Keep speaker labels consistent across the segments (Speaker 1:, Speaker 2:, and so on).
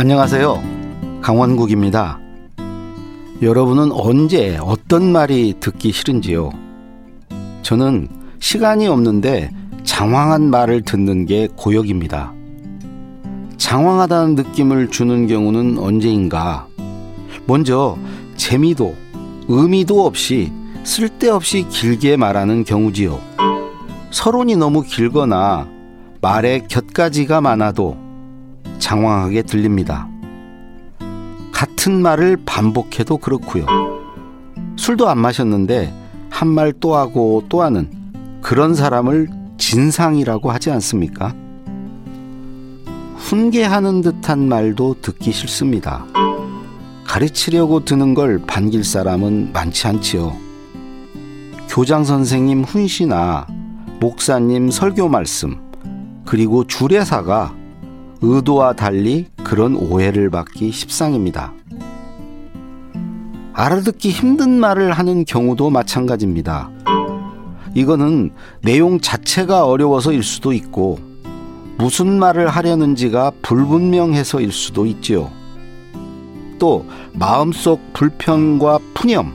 Speaker 1: 안녕하세요. 강원국입니다. 여러분은 언제 어떤 말이 듣기 싫은지요? 저는 시간이 없는데 장황한 말을 듣는 게 고역입니다. 장황하다는 느낌을 주는 경우는 언제인가? 먼저 재미도 의미도 없이 쓸데없이 길게 말하는 경우지요. 서론이 너무 길거나 말에 곁가지가 많아도 장황하게 들립니다. 같은 말을 반복해도 그렇고요. 술도 안 마셨는데 한 말 또 하고 또 하는 그런 사람을 진상이라고 하지 않습니까? 훈계하는 듯한 말도 듣기 싫습니다. 가르치려고 드는 걸 반길 사람은 많지 않지요. 교장 선생님 훈시나 목사님 설교 말씀, 그리고 주례사가 의도와 달리 그런 오해를 받기 십상입니다. 알아듣기 힘든 말을 하는 경우도 마찬가지입니다. 이거는 내용 자체가 어려워서일 수도 있고 무슨 말을 하려는지가 불분명해서일 수도 있지요. 또 마음속 불편과 푸념,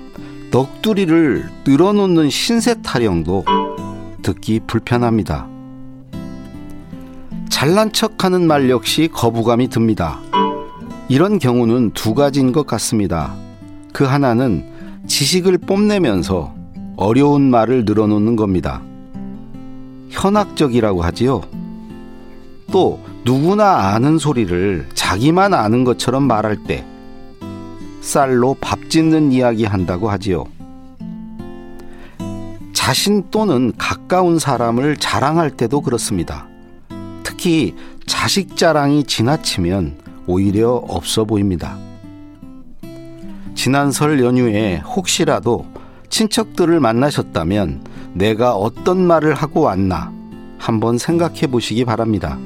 Speaker 1: 넋두리를 늘어놓는 신세 타령도 듣기 불편합니다. 잘난 척하는 말 역시 거부감이 듭니다. 이런 경우는 두 가지인 것 같습니다. 그 하나는 지식을 뽐내면서 어려운 말을 늘어놓는 겁니다. 현학적이라고 하지요. 또 누구나 아는 소리를 자기만 아는 것처럼 말할 때 쌀로 밥 짓는 이야기 한다고 하지요. 자신 또는 가까운 사람을 자랑할 때도 그렇습니다. 특히 자식 자랑이 지나치면 오히려 없어 보입니다. 지난 설 연휴에 혹시라도 친척들을 만나셨다면 내가 어떤 말을 하고 왔나 한번 생각해 보시기 바랍니다.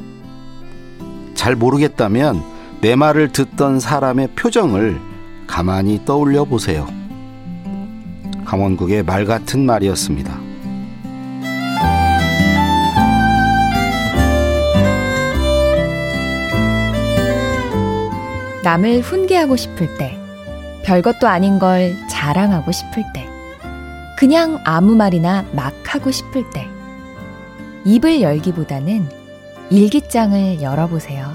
Speaker 1: 잘 모르겠다면 내 말을 듣던 사람의 표정을 가만히 떠올려 보세요. 강원국의 말 같은 말이었습니다.
Speaker 2: 남을 훈계하고 싶을 때, 별것도 아닌 걸 자랑하고 싶을 때, 그냥 아무 말이나 막 하고 싶을 때, 입을 열기보다는 일기장을 열어보세요.